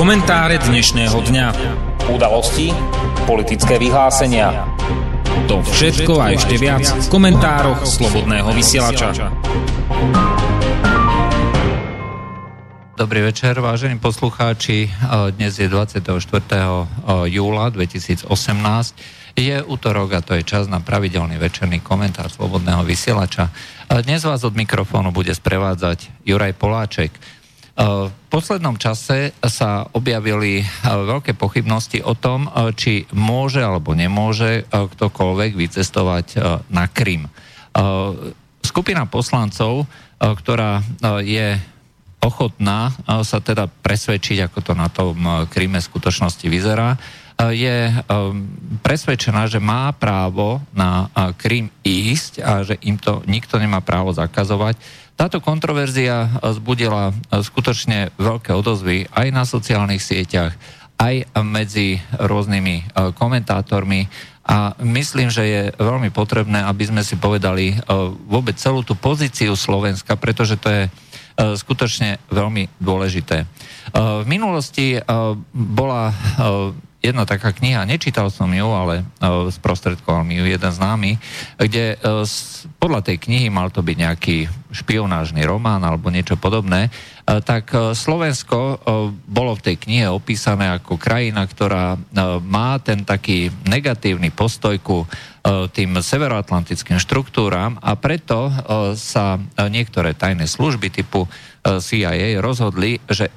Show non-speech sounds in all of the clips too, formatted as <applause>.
Komentáre dnešného dňa. Udalosti, politické vyhlásenia. To všetko a ešte viac v komentároch Slobodného vysielača. Dobrý večer, vážení poslucháči. Dnes je 24. júla 2018. Je útorok a to je čas na pravidelný večerný komentár Slobodného vysielača. Dnes vás od mikrofónu bude sprevádzať Juraj Poláček. V poslednom čase sa objavili veľké pochybnosti o tom, či môže alebo nemôže ktokoľvek vycestovať na Krym. Skupina poslancov, ktorá je ochotná sa teda presvedčiť, ako to na tom Kryme skutočnosti vyzerá, je presvedčená, že má právo na Krym ísť a že im to nikto nemá právo zakazovať táto kontroverzia zbudila skutočne veľké odozvy aj na sociálnych sieťach, aj medzi rôznymi e, komentátormi a myslím, že je veľmi potrebné, aby sme si povedali e, vôbec celú tú pozíciu Slovenska, pretože to je e, skutočne veľmi dôležité. V minulosti bola jedna taká kniha, nečítal som ju, ale uh, sprostredkoval mi ju jeden známy, kde uh, podľa tej knihy mal to byť nejaký špionážny román alebo niečo podobné, uh, tak uh, Slovensko uh, bolo v tej knihe opísané ako krajina, ktorá uh, má ten taký negatívny postoj ku uh, tým severoatlantickým štruktúram a preto uh, sa uh, niektoré tajné služby typu CIA rozhodli, že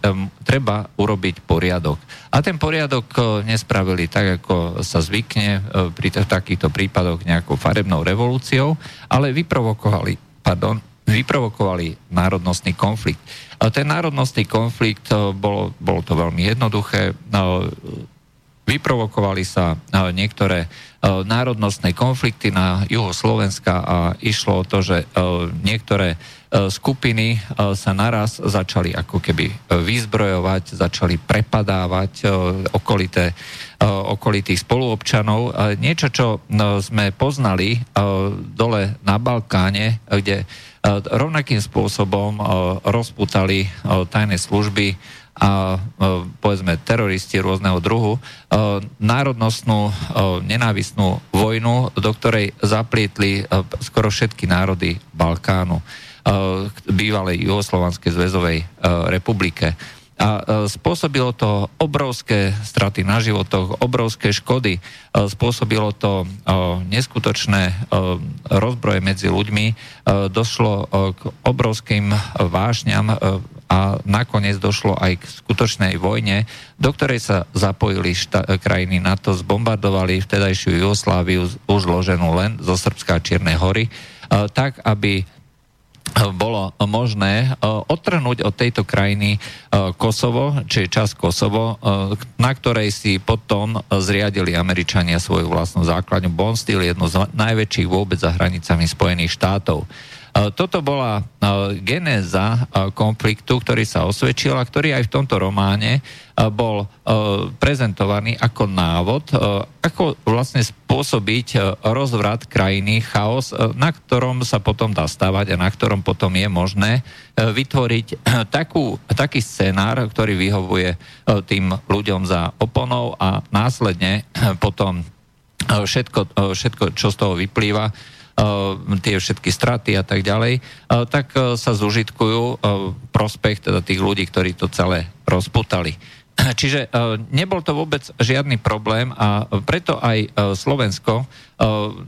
treba urobiť poriadok. A ten poriadok nespravili tak, ako sa zvykne pri takýchto prípadoch nejakou farebnou revolúciou, ale vyprovokovali, pardon, vyprovokovali národnostný konflikt. Ten národnostný konflikt, bolo, bolo to veľmi jednoduché, vyprovokovali sa niektoré národnostné konflikty na juho Slovenska a išlo o to, že niektoré E, skupiny e, sa naraz začali ako keby e, vyzbrojovať, začali prepadávať okolité, okolitých spoluobčanov. Niečo, čo sme poznali dole na Balkáne, kde rovnakým spôsobom rozputali tajné služby a povedzme teroristi rôzneho druhu národnostnú nenávisnú vojnu, do ktorej zaplietli skoro všetky národy Balkánu bývalej Juhoslovanskej zväzovej republike. A spôsobilo to obrovské straty na životoch, obrovské škody, spôsobilo to neskutočné rozbroje medzi ľuďmi, došlo k obrovským vášňam a nakoniec došlo aj k skutočnej vojne, do ktorej sa zapojili šta- krajiny NATO, zbombardovali vtedajšiu Jugosláviu už loženú len zo Srbska a Čiernej hory, tak aby bolo možné e, odtrhnúť od tejto krajiny e, Kosovo, či čas Kosovo, e, na ktorej si potom zriadili Američania svoju vlastnú základňu. Bonstil, jednu z najväčších vôbec za hranicami Spojených štátov. Toto bola genéza konfliktu, ktorý sa osvedčil a ktorý aj v tomto románe bol prezentovaný ako návod, ako vlastne spôsobiť rozvrat krajiny, chaos, na ktorom sa potom dá stavať a na ktorom potom je možné vytvoriť takú, taký scenár, ktorý vyhovuje tým ľuďom za oponou a následne potom všetko, všetko čo z toho vyplýva, tie všetky straty a tak ďalej, eh, tak eh, sa zužitkujú prospech teda tých ľudí, ktorí to celé rozputali. <clears throat> Čiže nebol to vôbec žiadny problém a preto aj Slovensko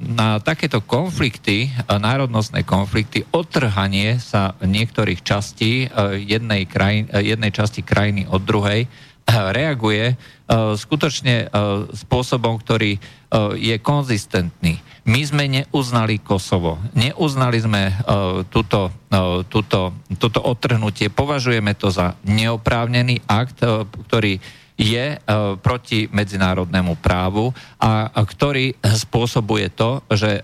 na takéto konflikty, národnostné konflikty, odtrhanie sa niektorých častí jednej, krajin, jednej časti krajiny od druhej reaguje skutočne spôsobom, ktorý je konzistentný my sme neuznali Kosovo. Neuznali sme túto, túto, toto otrhnutie. Považujeme to za neoprávnený akt, ktorý je proti medzinárodnému právu a, ktorý spôsobuje to, že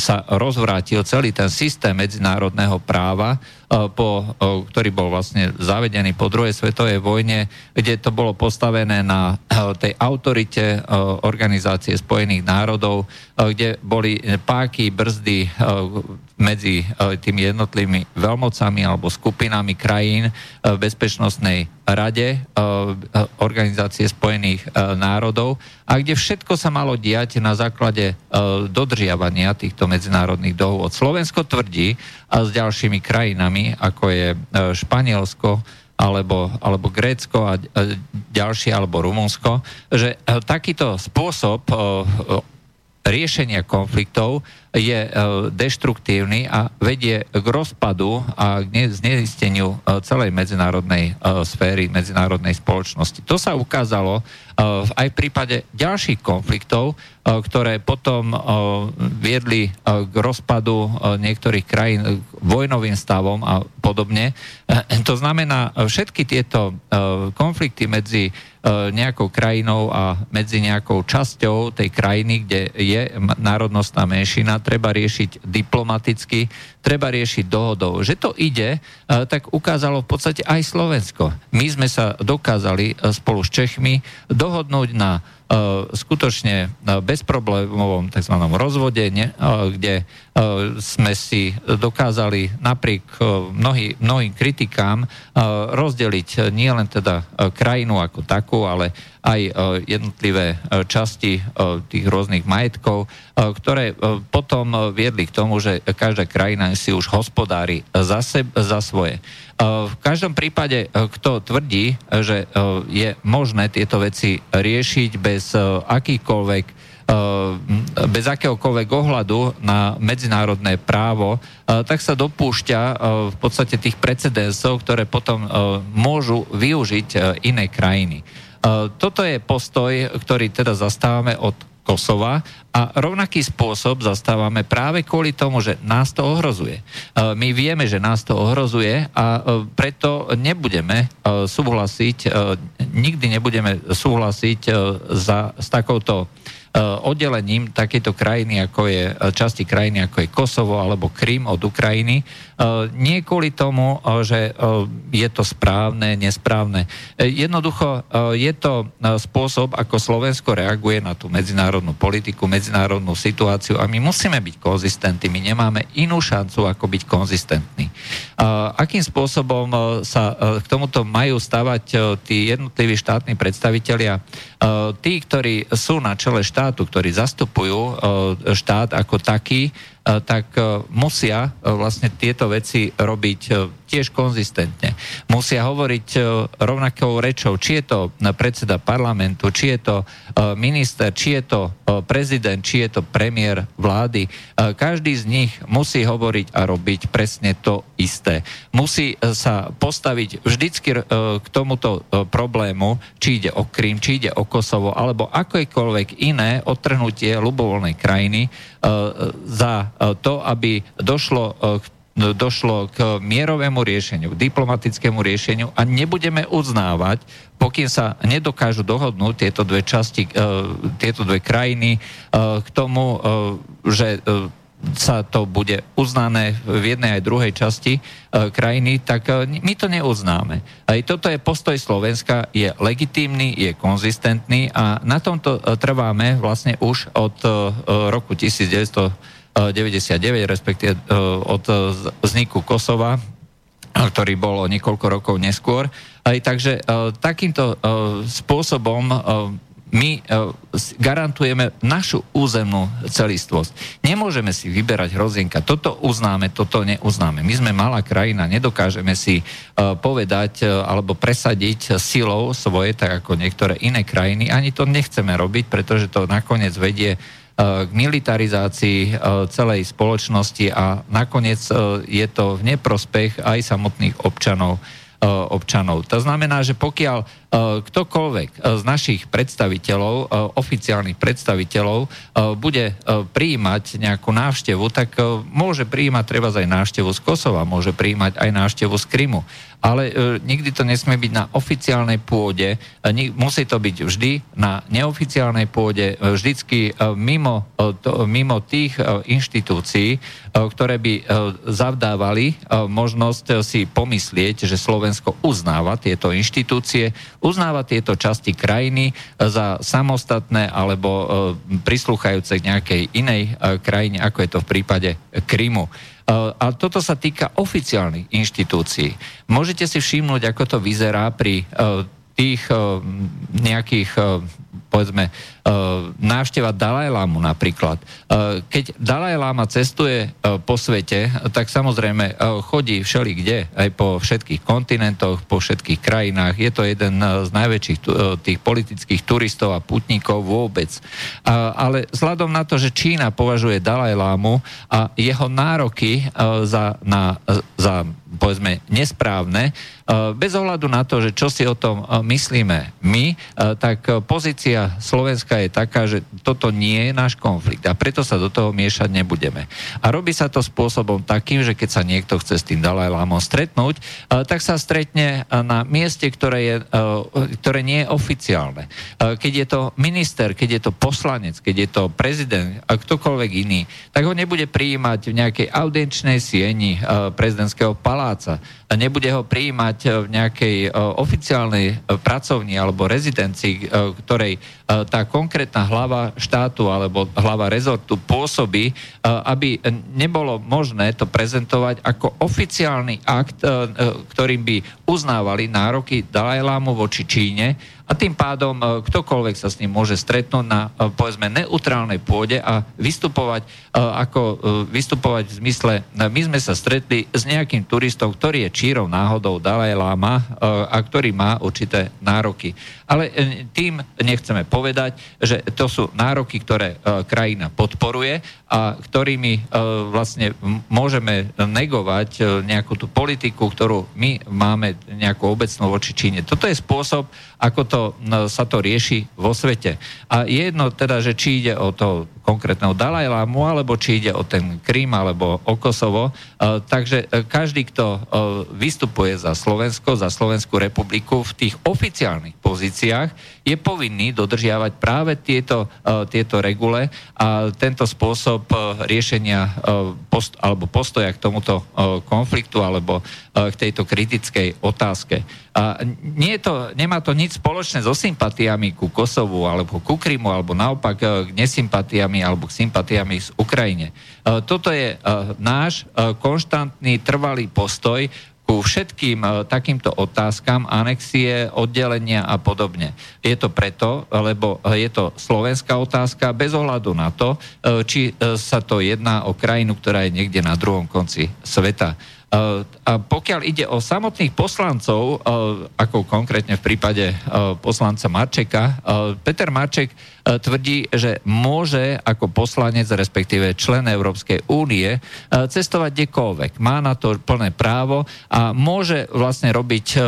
sa rozvrátil celý ten systém medzinárodného práva, po, uh, ktorý bol vlastne zavedený po druhej svetovej vojne, kde to bolo postavené na uh, tej autorite Organizácie spojených národov, kde boli páky, brzdy, medzi tými jednotlivými veľmocami alebo skupinami krajín v Bezpečnostnej rade Organizácie spojených národov a kde všetko sa malo diať na základe dodržiavania týchto medzinárodných dohôd. Slovensko tvrdí s ďalšími krajinami, ako je Španielsko, alebo, alebo Grécko a, a ďalšie, alebo Rumunsko, že takýto spôsob riešenia konfliktov je e, deštruktívny a vedie k rozpadu a k zneisteniu e, celej medzinárodnej e, sféry, medzinárodnej spoločnosti. To sa ukázalo aj v prípade ďalších konfliktov, ktoré potom viedli k rozpadu niektorých krajín, vojnovým stavom a podobne. To znamená, všetky tieto konflikty medzi nejakou krajinou a medzi nejakou časťou tej krajiny, kde je národnostná menšina, treba riešiť diplomaticky, treba riešiť dohodou. Že to ide, e, tak ukázalo v podstate aj Slovensko. My sme sa dokázali e, spolu s Čechmi dohodnúť na e, skutočne bezproblémovom tzv. rozvode, ne, kde sme si dokázali napriek mnohý, mnohým kritikám rozdeliť nielen teda krajinu ako takú, ale aj jednotlivé časti tých rôznych majetkov, ktoré potom viedli k tomu, že každá krajina si už hospodári za, seb, za svoje. V každom prípade, kto tvrdí, že je možné tieto veci riešiť bez akýkoľvek bez akéhokoľvek ohľadu na medzinárodné právo, tak sa dopúšťa v podstate tých precedensov, ktoré potom môžu využiť iné krajiny. Toto je postoj, ktorý teda zastávame od Kosova a rovnaký spôsob zastávame práve kvôli tomu, že nás to ohrozuje. My vieme, že nás to ohrozuje a preto nebudeme súhlasiť, nikdy nebudeme súhlasiť za, s takouto oddelením takéto krajiny, ako je časti krajiny, ako je Kosovo alebo Krym od Ukrajiny. Eh, nie kvôli tomu, že je to správne, nesprávne. Jednoducho je to spôsob, ako Slovensko reaguje na tú medzinárodnú politiku, medzinárodnú situáciu a my musíme byť konzistentní. My nemáme inú šancu, ako byť konzistentní. Akým spôsobom sa k tomuto majú stavať tí jednotliví štátni predstavitelia? Tí, ktorí sú na čele štátu, ktorí zastupujú e, štát ako taký, E, tak e, musia e, vlastne tieto veci robiť tiež konzistentne. Musia hovoriť rovnakou rečou, či je to predseda parlamentu, či je to minister, či je to prezident, či je to premiér vlády. Každý z nich musí hovoriť a robiť presne to isté. Musí sa postaviť vždycky k tomuto problému, či ide o Krym, či ide o Kosovo, alebo akékoľvek iné odtrhnutie ľubovoľnej krajiny za to, aby došlo k došlo k mierovému riešeniu, k diplomatickému riešeniu a nebudeme uznávať, pokým sa nedokážu dohodnúť tieto dve časti, tieto dve krajiny k tomu, že sa to bude uznané v jednej aj druhej časti krajiny, tak my to neuznáme. Aj toto je postoj Slovenska, je legitímny, je konzistentný a na tomto trváme vlastne už od roku 1900 99, respektíve e, od vzniku Kosova, ktorý bol o niekoľko rokov neskôr. Takže takýmto spôsobom my garantujeme našu územnú celistvosť. Nemôžeme si vyberať hrozienka. Toto uznáme, toto neuznáme. My sme malá krajina, nedokážeme si povedať alebo presadiť silou svoje, tak ako niektoré iné krajiny. Ani to nechceme robiť, pretože to nakoniec vedie Eh, k militarizácii eh, celej spoločnosti a nakoniec eh, je to v neprospech aj samotných občanov občanov. To znamená, že pokiaľ ktokoľvek z našich predstaviteľov, oficiálnych predstaviteľov, bude prijímať nejakú návštevu, tak môže prijímať treba aj návštevu z Kosova, môže prijímať aj návštevu z Krymu ale e, nikdy to nesmie byť na oficiálnej pôde, e, musí to byť vždy na neoficiálnej pôde, e, vždycky e, mimo, e, to, mimo tých e, inštitúcií, e, ktoré by e, zavdávali e, možnosť e, si pomyslieť, že Slovensko uznáva tieto inštitúcie, uznáva tieto časti krajiny e, za samostatné alebo e, prislúchajúce k nejakej inej e, krajine, ako je to v prípade Krymu. A toto sa týka oficiálnych inštitúcií. Môžete si všimnúť, ako to vyzerá pri tých nejakých povedzme, e, návšteva Dalajlámu napríklad. E, keď Dalajláma cestuje e, po svete, tak samozrejme chodí všeli kde, aj po všetkých kontinentoch, po všetkých krajinách. Je to jeden z najväčších tých politických turistov a putníkov vôbec. Ale vzhľadom na to, že Čína považuje Dalajlámu a jeho nároky za, na, za povedzme nesprávne, bez ohľadu na to, že čo si o tom myslíme my, tak pozícia pozícia Slovenska je taká, že toto nie je náš konflikt a preto sa do toho miešať nebudeme. A robí sa to spôsobom takým, že keď sa niekto chce s tým Dalajlámom stretnúť, tak sa stretne na mieste, ktoré, je, ktoré nie je oficiálne. Keď je to minister, keď je to poslanec, keď je to prezident a ktokoľvek iný, tak ho nebude prijímať v nejakej audienčnej sieni prezidentského paláca. Nebude ho prijímať v nejakej oficiálnej pracovni alebo rezidencii, ktorej E, tá konkrétna hlava štátu alebo hlava rezortu pôsobí, e, aby nebolo možné to prezentovať ako oficiálny akt, e, ktorým by uznávali nároky Dalajlámu voči Číne a tým pádom ktokoľvek sa s ním môže stretnúť na povedzme neutrálnej pôde a vystupovať ako vystupovať v zmysle, my sme sa stretli s nejakým turistom, ktorý je čírov náhodou Dalaj Lama a ktorý má určité nároky. Ale tým nechceme povedať, že to sú nároky, ktoré krajina podporuje a ktorými vlastne môžeme negovať nejakú tú politiku, ktorú my máme nejakú obecnú voči Číne. Toto je spôsob, ako to, sa to rieši vo svete. A je jedno teda, že či ide o to konkrétneho Dalajlámu, alebo či ide o ten Krím, alebo o Kosovo. E, takže e, každý, kto e, vystupuje za Slovensko, za Slovenskú republiku v tých oficiálnych pozíciách, je povinný dodržiavať práve tieto, tieto regule a tento spôsob riešenia post, alebo postoja k tomuto konfliktu alebo k tejto kritickej otázke. A nie to, nemá to nič spoločné so sympatiami ku Kosovu alebo ku Krymu alebo naopak k nesympatiami alebo k sympatiami z Ukrajine. E, toto je e, náš e, konštantný, trvalý postoj ku všetkým takýmto otázkam, anexie, oddelenia a podobne. Je to preto, lebo je to slovenská otázka bez ohľadu na to, či sa to jedná o krajinu, ktorá je niekde na druhom konci sveta. A pokiaľ ide o samotných poslancov, ako konkrétne v prípade poslanca Marčeka, Peter Marček tvrdí, že môže ako poslanec, respektíve člen Európskej únie, cestovať kdekoľvek. Má na to plné právo a môže vlastne robiť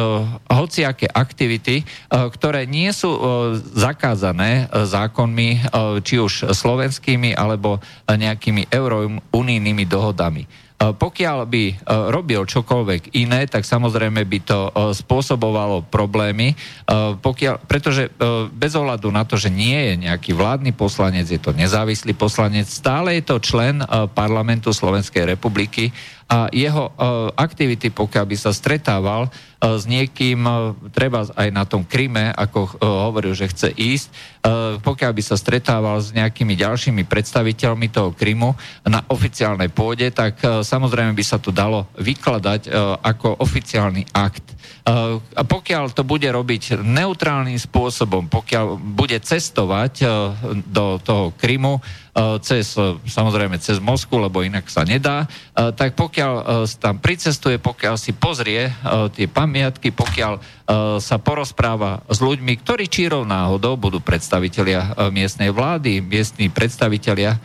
hociaké aktivity, ktoré nie sú zakázané zákonmi, či už slovenskými, alebo nejakými eurounijnými dohodami. Pokiaľ by e, robil čokoľvek iné, tak samozrejme by to e, spôsobovalo problémy, e, pokiaľ, pretože bez ohľadu na to, že nie je nejaký vládny poslanec, je to nezávislý poslanec, stále je to člen parlamentu Slovenskej republiky a jeho aktivity, pokiaľ by sa stretával s niekým, treba aj na tom Kryme, ako hovoril, že chce ísť, pokiaľ by sa stretával s nejakými ďalšími predstaviteľmi toho Krymu na oficiálnej pôde, tak samozrejme by sa to dalo vykladať ako oficiálny akt. A pokiaľ to bude robiť neutrálnym spôsobom, pokiaľ bude cestovať do toho Krymu, cez, samozrejme cez Moskvu, lebo inak sa nedá, tak pokiaľ tam pricestuje, pokiaľ si pozrie tie pamiatky, pokiaľ sa porozpráva s ľuďmi, ktorí čírov náhodou budú predstavitelia miestnej vlády, miestní predstavitelia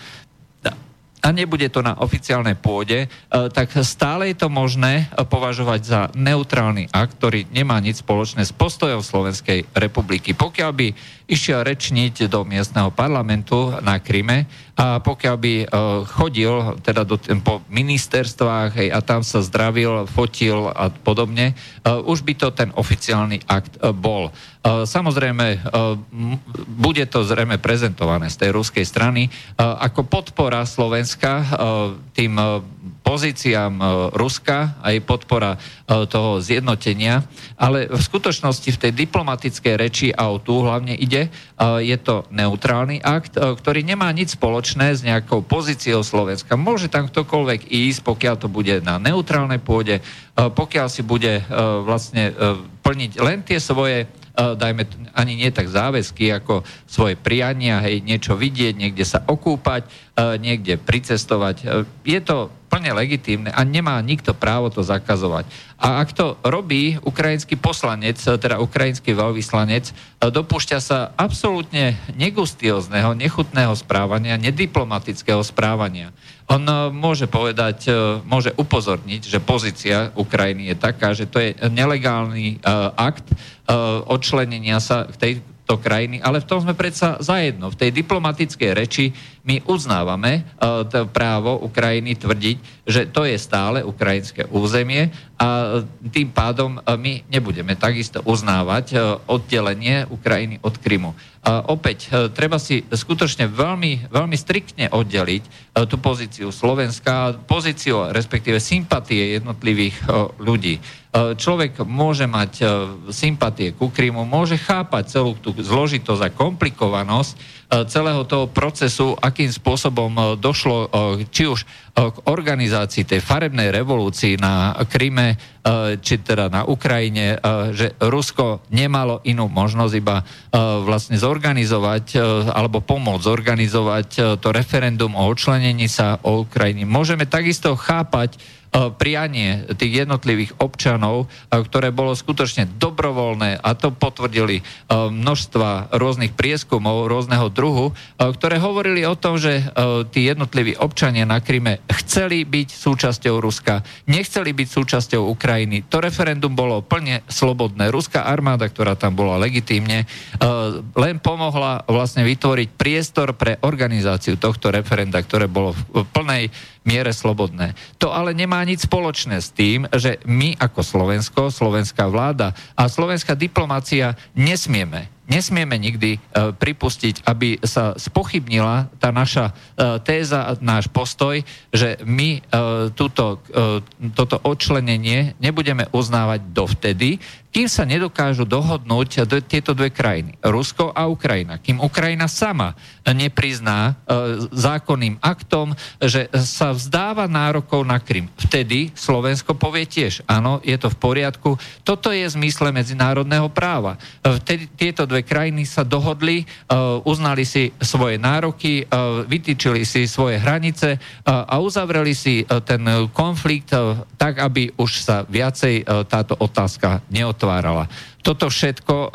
a nebude to na oficiálnej pôde, e, tak stále je to možné považovať za neutrálny akt, ktorý nemá nič spoločné s postojom Slovenskej republiky. Pokiaľ by išiel rečniť do miestneho parlamentu na Kryme a pokiaľ by uh, chodil teda do, po ministerstvách hej, a tam sa zdravil, fotil a podobne, uh, už by to ten oficiálny akt uh, bol. Samozrejme, bude to zrejme prezentované z tej ruskej strany ako podpora Slovenska tým pozíciám Ruska, aj podpora toho zjednotenia, ale v skutočnosti v tej diplomatickej reči, a o tú hlavne ide, je to neutrálny akt, ktorý nemá nič spoločné s nejakou pozíciou Slovenska. Môže tam ktokoľvek ísť, pokiaľ to bude na neutrálnej pôde, pokiaľ si bude vlastne plniť len tie svoje dajme ani nie tak záväzky, ako svoje priania, hej, niečo vidieť, niekde sa okúpať, niekde pricestovať. Je to plne legitímne a nemá nikto právo to zakazovať. A ak to robí ukrajinský poslanec, teda ukrajinský veľvyslanec, dopúšťa sa absolútne negustiozného, nechutného správania, nediplomatického správania. On e, môže povedať, e, môže upozorniť, že pozícia Ukrajiny je taká, že to je nelegálny e, akt odčlenenia sa k tej to krajiny, ale v tom sme predsa zajedno. V tej diplomatickej reči my uznávame uh, to právo Ukrajiny tvrdiť, že to je stále ukrajinské územie a tým pádom uh, my nebudeme takisto uznávať oddelenie Ukrajiny od Krymu. A opäť, treba si skutočne veľmi, veľmi striktne oddeliť tú pozíciu Slovenska, pozíciu, respektíve sympatie jednotlivých ľudí. Človek môže mať sympatie ku Krymu, môže chápať celú tú zložitosť a komplikovanosť celého toho procesu, akým spôsobom došlo či už k organizácii tej farebnej revolúcii na Kryme, či teda na Ukrajine, že Rusko nemalo inú možnosť iba vlastne zorganizovať alebo pomôcť zorganizovať to referendum o odčlenení sa o Ukrajine. Môžeme takisto chápať E, prianie tých jednotlivých občanov, e, ktoré bolo skutočne dobrovoľné a to potvrdili e, množstva rôznych prieskumov rôzneho druhu, ktoré hovorili o tom, že tí jednotliví občania na Kryme chceli byť súčasťou Ruska, nechceli byť súčasťou Ukrajiny. To referendum bolo plne slobodné. Ruská armáda, ktorá tam bola legitímne, len pomohla vlastne vytvoriť priestor pre organizáciu tohto referenda, ktoré bolo v plnej miere slobodné. To ale nemá nič spoločné s tým, že my ako Slovensko, slovenská vláda a slovenská diplomácia nesmieme nesmieme nikdy uh, pripustiť, aby sa spochybnila tá naša uh, téza, náš postoj, že my uh, túto, uh, toto odčlenenie nebudeme uznávať dovtedy, kým sa nedokážu dohodnúť tieto dve krajiny, Rusko a Ukrajina. Kým Ukrajina sama neprizná e, zákonným aktom, že sa vzdáva nárokov na Krym. Vtedy Slovensko povie tiež, áno, je to v poriadku, toto je zmysle medzinárodného práva. E, vtedy tieto dve krajiny sa dohodli, e, uznali si svoje nároky, vytýčili si svoje hranice a uzavreli si ten konflikt tak, aby už sa viacej táto otázka neotvorila vytvárala. Toto všetko e,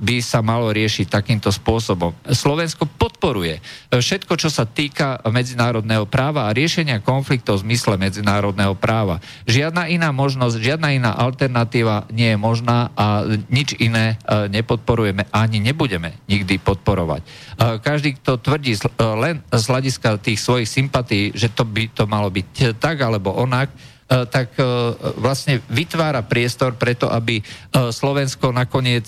by sa malo riešiť takýmto spôsobom. Slovensko podporuje e, všetko, čo sa týka medzinárodného práva a riešenia konfliktov v zmysle medzinárodného práva. Žiadna iná možnosť, žiadna iná alternatíva nie je možná a nič iné e, nepodporujeme ani nebudeme nikdy podporovať. Každý, kto tvrdí len z hľadiska tých svojich sympatí, že to by to malo byť tak alebo onak, tak e, vlastne vytvára priestor preto, aby e, Slovensko nakoniec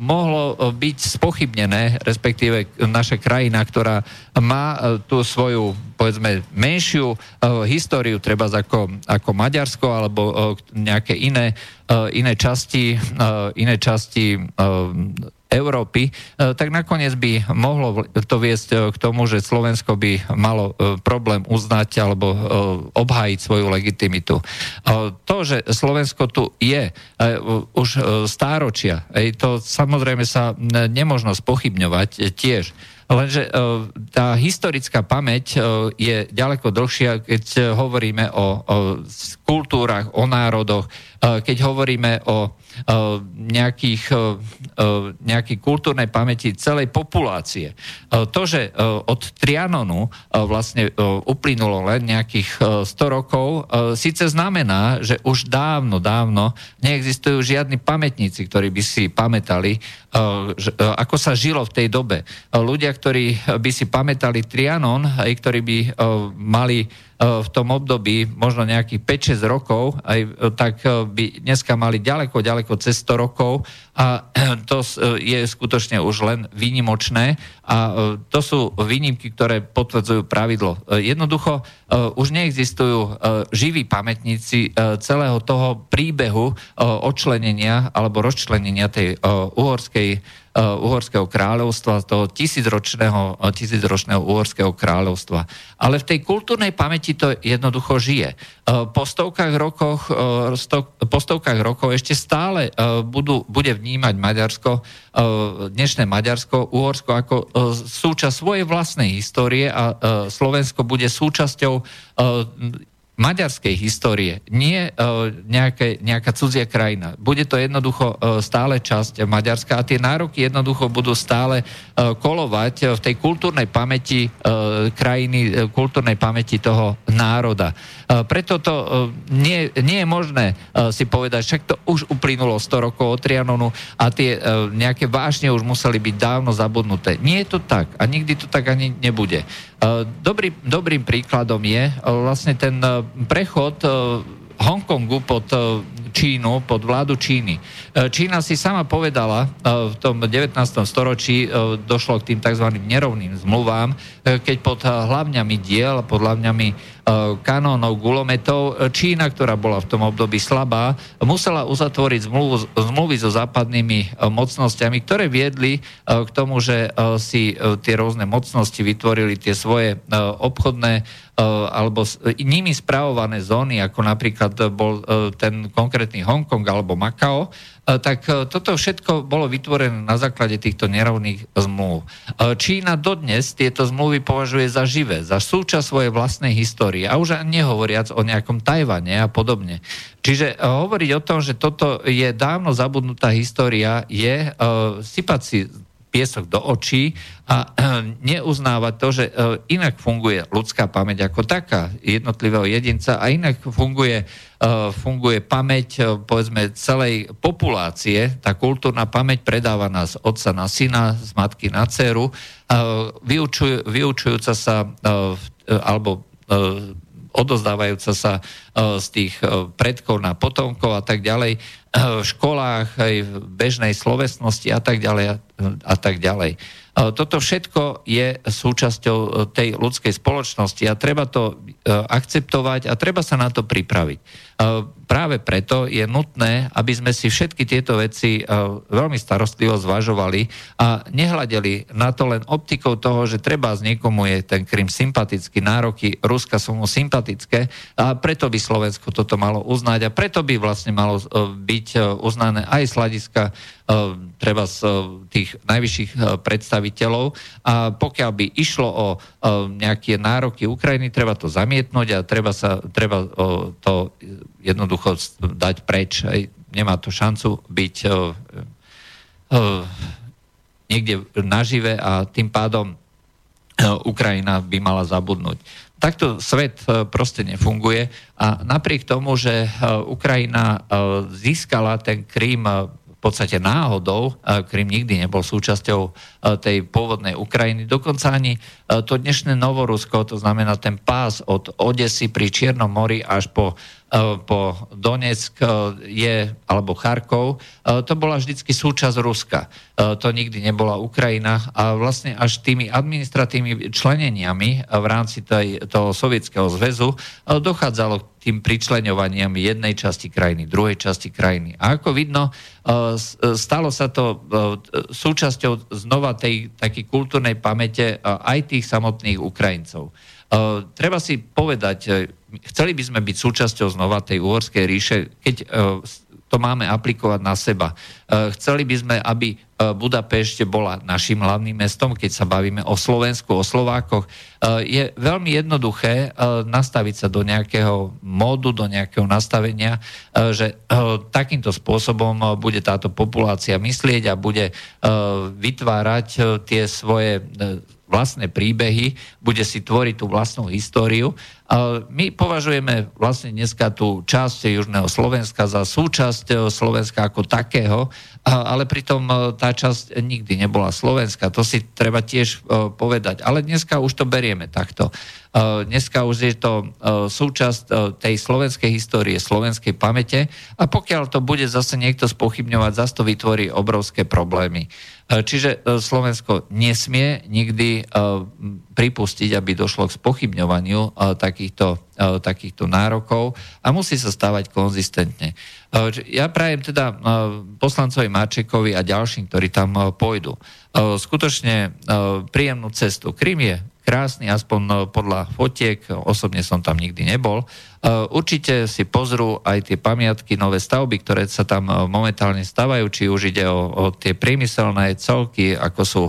mohlo byť spochybnené, respektíve naša krajina, ktorá má tú svoju, povedzme, menšiu históriu, treba ako, ako Maďarsko alebo nejaké iné, iné časti, iné časti Európy, e, tak nakoniec by mohlo to viesť e, k tomu, že Slovensko by malo e, problém uznať alebo obhájiť svoju legitimitu. To, že Slovensko tu je už stáročia, to samozrejme sa nemožno spochybňovať tiež. Lenže tá historická pamäť je ďaleko dlhšia, keď hovoríme o, o kultúrach, o národoch, keď hovoríme o nejakých, nejakej kultúrnej pamäti celej populácie. To, že od Trianonu vlastne uplynulo len nejakých 100 rokov, síce znamená, že už dávno, dávno neexistujú žiadni pamätníci, ktorí by si pamätali, ako sa žilo v tej dobe. Ľudia, ktorí by si pamätali Trianon, ktorí by mali v tom období možno nejakých 5-6 rokov, aj, tak by dneska mali ďaleko, ďaleko cez 100 rokov a <clears throat> to je skutočne už len výnimočné a to sú výnimky, ktoré potvrdzujú pravidlo. Jednoducho už neexistujú živí pamätníci celého toho príbehu odčlenenia alebo rozčlenenia tej uhorskej Uh, uhorského kráľovstva, toho tisícročného, uh, tisícročného uhorského kráľovstva. Ale v tej kultúrnej pamäti to jednoducho žije. Uh, po stovkách, rokoch, po stovkách rokov ešte stále budú, bude vnímať Maďarsko, dnešné Maďarsko, Uhorsko ako súčasť svojej vlastnej histórie a Slovensko bude súčasťou maďarskej histórie, nie uh, nejaké, nejaká cudzia krajina. Bude to jednoducho uh, stále časť Maďarska a tie nároky jednoducho budú stále uh, kolovať v tej kultúrnej pamäti krajiny, kultúrnej pamäti toho národa. Uh, preto to uh, nie, nie je možné uh, si povedať, však to už uplynulo 100 rokov od Trianonu a tie nejaké vášne už museli byť dávno zabudnuté. Nie je to tak a nikdy to tak ani nebude. Dobrý, dobrým príkladom je vlastne ten prechod e, Hongkongu pod e, Čínu, pod vládu Číny. E, Čína si sama povedala, v tom 19. storočí došlo k tým tzv. nerovným zmluvám, keď pod hlavňami diel, pod hlavňami kanónov, gulometov, Čína, ktorá bola v tom období slabá, musela uzatvoriť zmluvu, zmluvy so západnými mocnosťami, ktoré viedli k tomu, že si tie rôzne mocnosti vytvorili tie svoje obchodné E, alebo nimi spravované zóny, ako napríklad bol e, ten konkrétny Hongkong alebo Makao, e, tak toto všetko bolo vytvorené na základe týchto nerovných zmluv. Čína dodnes tieto zmluvy považuje za živé, za súčasť svojej vlastnej histórie a už nehovoriac o nejakom Tajvane a podobne. Čiže hovoriť o tom, že toto je dávno zabudnutá história, je sypať si piesok do očí a <clears throat> neuznávať to, že e, inak funguje ľudská pamäť ako taká jednotlivého jedinca a inak funguje, e, funguje pamäť e, povedzme celej populácie, tá kultúrna pamäť predávaná z otca na syna, z matky na dceru, vyučuj, vyučujúca sa alebo odozdávajúca sa z tých predkov na potomkov a tak ďalej v školách, aj v bežnej slovesnosti a tak ďalej a, tak ďalej. Toto všetko je súčasťou e, tej ľudskej spoločnosti a treba to e, akceptovať a treba sa na to pripraviť. Práve preto je nutné, aby sme si všetky tieto veci veľmi starostlivo zvažovali a nehľadeli na to len optikou toho, že treba z niekomu je ten Krym sympatický, nároky Ruska sú mu sympatické a preto by Slovensko toto malo uznať a preto by vlastne malo e, byť uznané aj z hľadiska treba z tých najvyšších predstaviteľov. A pokiaľ by išlo o nejaké nároky Ukrajiny, treba to zamietnúť a treba, sa, treba to jednoducho dať preč. Nemá to šancu byť niekde nažive a tým pádom Ukrajina by mala zabudnúť. Takto svet proste nefunguje a napriek tomu, že Ukrajina získala ten Krím v podstate náhodou. Krym nikdy nebol súčasťou tej pôvodnej Ukrajiny. Dokonca ani to dnešné Novorusko, to znamená ten pás od Odesy pri Čiernom mori až po po Donetsk e, je, alebo Charkov, e, to bola vždycky súčasť Ruska. To nikdy nebola Ukrajina a vlastne až tými administratívnymi členeniami v rámci tej, toho sovietského zväzu dochádzalo k tým pričleňovaniam jednej časti krajiny, druhej časti krajiny. A ako vidno, stalo sa to súčasťou znova tej takej kultúrnej pamäte aj tých samotných Ukrajincov. Treba si povedať, chceli by sme byť súčasťou znova tej uhorskej ríše, keď e, to máme aplikovať na seba. Chceli by sme, aby Budapešť bola našim hlavným mestom, keď sa bavíme o Slovensku, o Slovákoch. Je veľmi jednoduché nastaviť sa do nejakého módu, do nejakého nastavenia, že takýmto spôsobom bude táto populácia myslieť a bude vytvárať tie svoje vlastné príbehy, bude si tvoriť tú vlastnú históriu. My považujeme vlastne dneska tú časť Južného Slovenska za súčasť e, Slovenska ako takého ale pritom tá časť nikdy nebola Slovenska. To si treba tiež povedať. Ale dneska už to berieme takto. Dneska už je to súčasť tej slovenskej histórie, slovenskej pamäte a pokiaľ to bude zase niekto spochybňovať, zase to vytvorí obrovské problémy. E, čiže e, Slovensko nesmie nikdy e, pripustiť, aby došlo k spochybňovaniu takýchto, takýchto nárokov a musí sa stávať konzistentne. Ja prajem teda poslancovi Marčekovi a ďalším, ktorí tam pôjdu. Skutočne príjemnú cestu. Krym je krásny, aspoň podľa fotiek, osobne som tam nikdy nebol, Eh, určite si pozrú aj tie pamiatky, nové stavby, ktoré sa tam eh, momentálne stavajú, či už ide o, o tie priemyselné celky, ako sú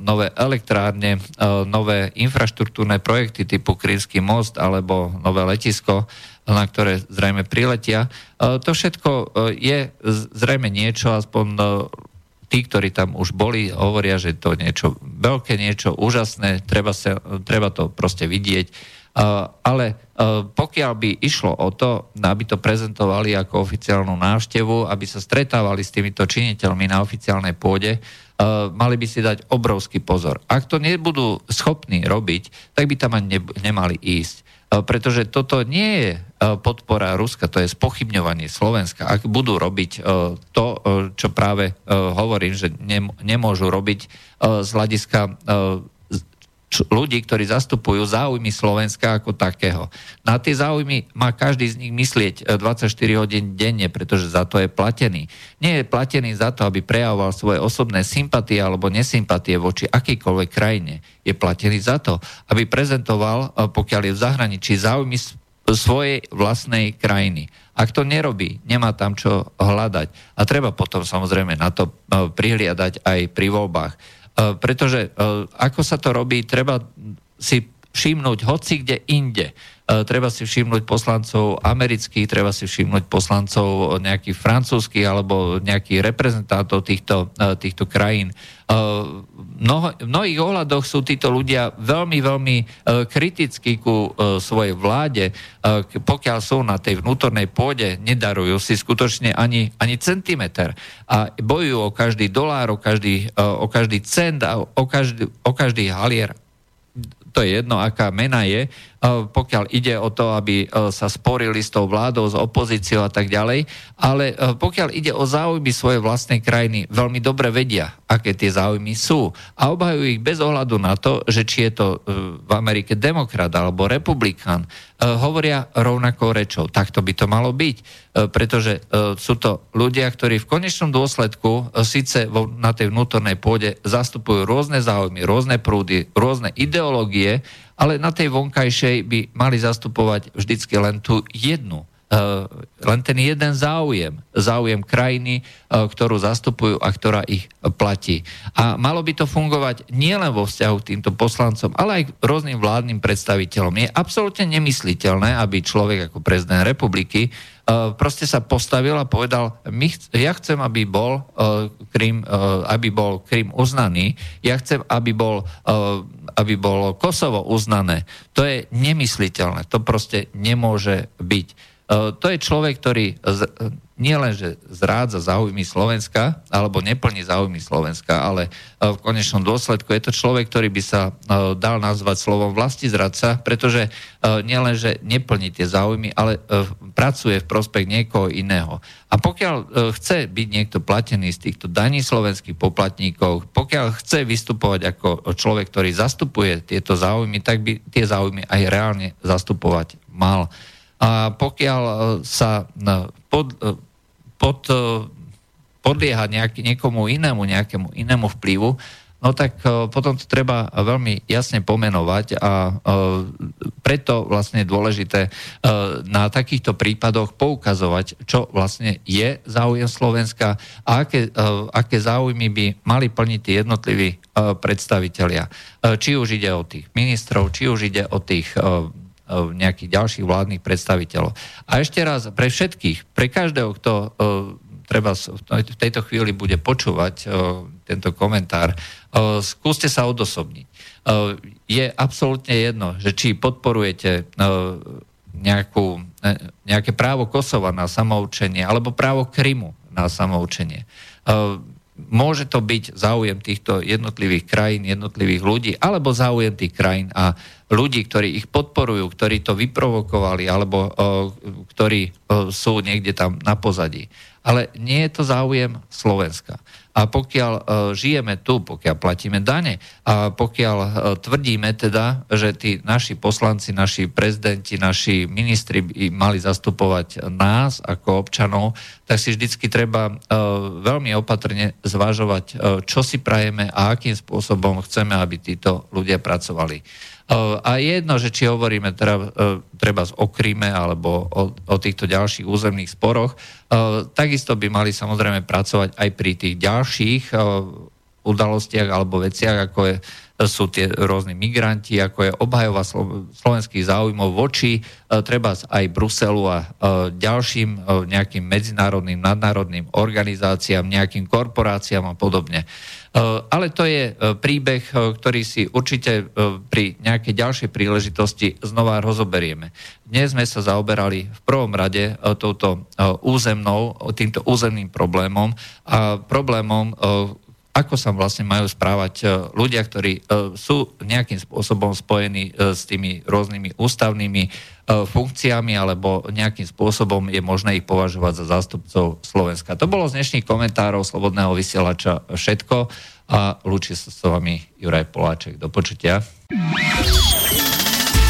nové elektrárne, uh, nové infraštruktúrne projekty typu Krymský most alebo nové letisko, na ktoré zrejme priletia. Uh, to všetko je zrejme niečo, aspoň tí, ktorí tam už boli, hovoria, že to niečo veľké, niečo úžasné, treba, sa, treba to proste vidieť ale pokiaľ by išlo o to, aby to prezentovali ako oficiálnu návštevu, aby sa stretávali s týmito činiteľmi na oficiálnej pôde, mali by si dať obrovský pozor. Ak to nebudú schopní robiť, tak by tam ani nemali ísť. Pretože toto nie je podpora Ruska, to je spochybňovanie Slovenska. Ak budú robiť to, čo práve hovorím, že nemôžu robiť z hľadiska ľudí, ktorí zastupujú záujmy Slovenska ako takého. Na tie záujmy má každý z nich myslieť 24 e, hodín denne, pretože za to je platený. Nie je platený za to, aby prejavoval svoje osobné sympatie alebo nesympatie voči akýkoľvek krajine. Je platený za to, aby prezentoval, e, pokiaľ je v zahraničí, záujmy svojej vlastnej krajiny. Ak to nerobí, nemá tam čo hľadať. A treba potom samozrejme na to e, prihliadať aj pri voľbách. E, pretože e, ako sa to robí, treba si všimnúť hoci kde inde. E, treba si všimnúť poslancov amerických, treba si všimnúť poslancov nejakých francúzských alebo nejakých reprezentantov týchto, e, týchto krajín. E, v mnohých ohľadoch sú títo ľudia veľmi, veľmi kritickí ku svojej vláde. Pokiaľ sú na tej vnútornej pôde, nedarujú si skutočne ani, ani centimeter. A bojujú o každý dolár, o každý, o každý cent a o každý, o každý halier to je jedno, aká mena je, pokiaľ ide o to, aby sa sporili s tou vládou, s opozíciou a tak ďalej, ale pokiaľ ide o záujmy svojej vlastnej krajiny, veľmi dobre vedia, aké tie záujmy sú. A obhajujú ich bez ohľadu na to, že či je to e, v Amerike demokrat alebo republikán, e, hovoria rovnakou rečou. Takto by to malo byť, e, pretože sú to ľudia, ktorí v konečnom dôsledku síce na tej vnútornej pôde zastupujú rôzne záujmy, rôzne prúdy, rôzne ideológie, ale na tej vonkajšej by mali zastupovať vždycky len tú jednu len ten jeden záujem, záujem krajiny, uh, ktorú zastupujú a ktorá ich platí. A malo by to fungovať nielen vo vzťahu k týmto poslancom, ale aj k rôznym vládnym predstaviteľom. Je absolútne nemysliteľné, aby človek ako prezident republiky uh, proste sa postavil a povedal, my ch- ja chcem, aby bol, Krym, aby bol Krym uznaný, ja chcem, aby bol aby bolo Kosovo uznané, to je nemysliteľné. To proste nemôže byť. E, to je človek, ktorý nielen, že zrádza záujmy Slovenska, alebo neplní záujmy Slovenska, ale e, v konečnom dôsledku je to človek, ktorý by sa e, dal nazvať slovom vlasti zradca, pretože e, nielen, že neplní tie záujmy, ale pracuje v prospech niekoho iného. A pokiaľ chce byť niekto platený z týchto daní slovenských poplatníkov, pokiaľ chce vystupovať ako človek, ktorý zastupuje tieto záujmy, tak by tie záujmy aj reálne zastupovať mal. A pokiaľ sa pod, pod, e, podlieha nejaký, niekomu inému, nejakému inému vplyvu, no tak potom to treba veľmi jasne pomenovať a preto vlastne je dôležité na takýchto prípadoch poukazovať, čo vlastne je záujem Slovenska a aké, aké záujmy by mali plniť tí jednotliví predstavitelia. Či už ide o tých ministrov, či už ide o tých nejakých ďalších vládnych predstaviteľov. A ešte raz, pre všetkých, pre každého, kto uh, treba v tejto chvíli bude počúvať uh, tento komentár, skúste sa odosobniť. Je absolútne jedno, že či podporujete nejakú, nejaké právo Kosova na samoučenie alebo právo Krymu na samoučenie. Môže to byť záujem týchto jednotlivých krajín, jednotlivých ľudí, alebo záujem tých krajín a ľudí, ktorí ich podporujú, ktorí to vyprovokovali, alebo ktorí sú niekde tam na pozadí. Ale nie je to záujem Slovenska. A pokiaľ uh, žijeme tu, pokiaľ platíme dane a pokiaľ uh, tvrdíme teda, že tí naši poslanci, naši prezidenti, naši ministri by mali zastupovať nás ako občanov, tak si vždycky treba uh, veľmi opatrne zvažovať, uh, čo si prajeme a akým spôsobom chceme, aby títo ľudia pracovali. A je jedno, že či hovoríme teda, e, treba o Kryme alebo o, o týchto ďalších územných sporoch, e, takisto by mali samozrejme pracovať aj pri tých ďalších e, udalostiach alebo veciach, ako je, sú tie rôzni migranti, ako je obhajova slovenských záujmov voči treba aj Bruselu a ďalším nejakým medzinárodným, nadnárodným organizáciám, nejakým korporáciám a podobne. Ale to je eh, príbeh, eh, ktorý si určite pri nejakej ďalšej príležitosti znova rozoberieme. Dnes sme sa zaoberali v prvom rade touto územnou, týmto územným problémom a problémom, ako sa vlastne majú správať ľudia, ktorí sú nejakým spôsobom spojení s tými rôznymi ústavnými funkciami alebo nejakým spôsobom je možné ich považovať za zástupcov Slovenska. To bolo z dnešných komentárov Slobodného vysielača všetko a lúči sa s vami Juraj Poláček. Do počutia.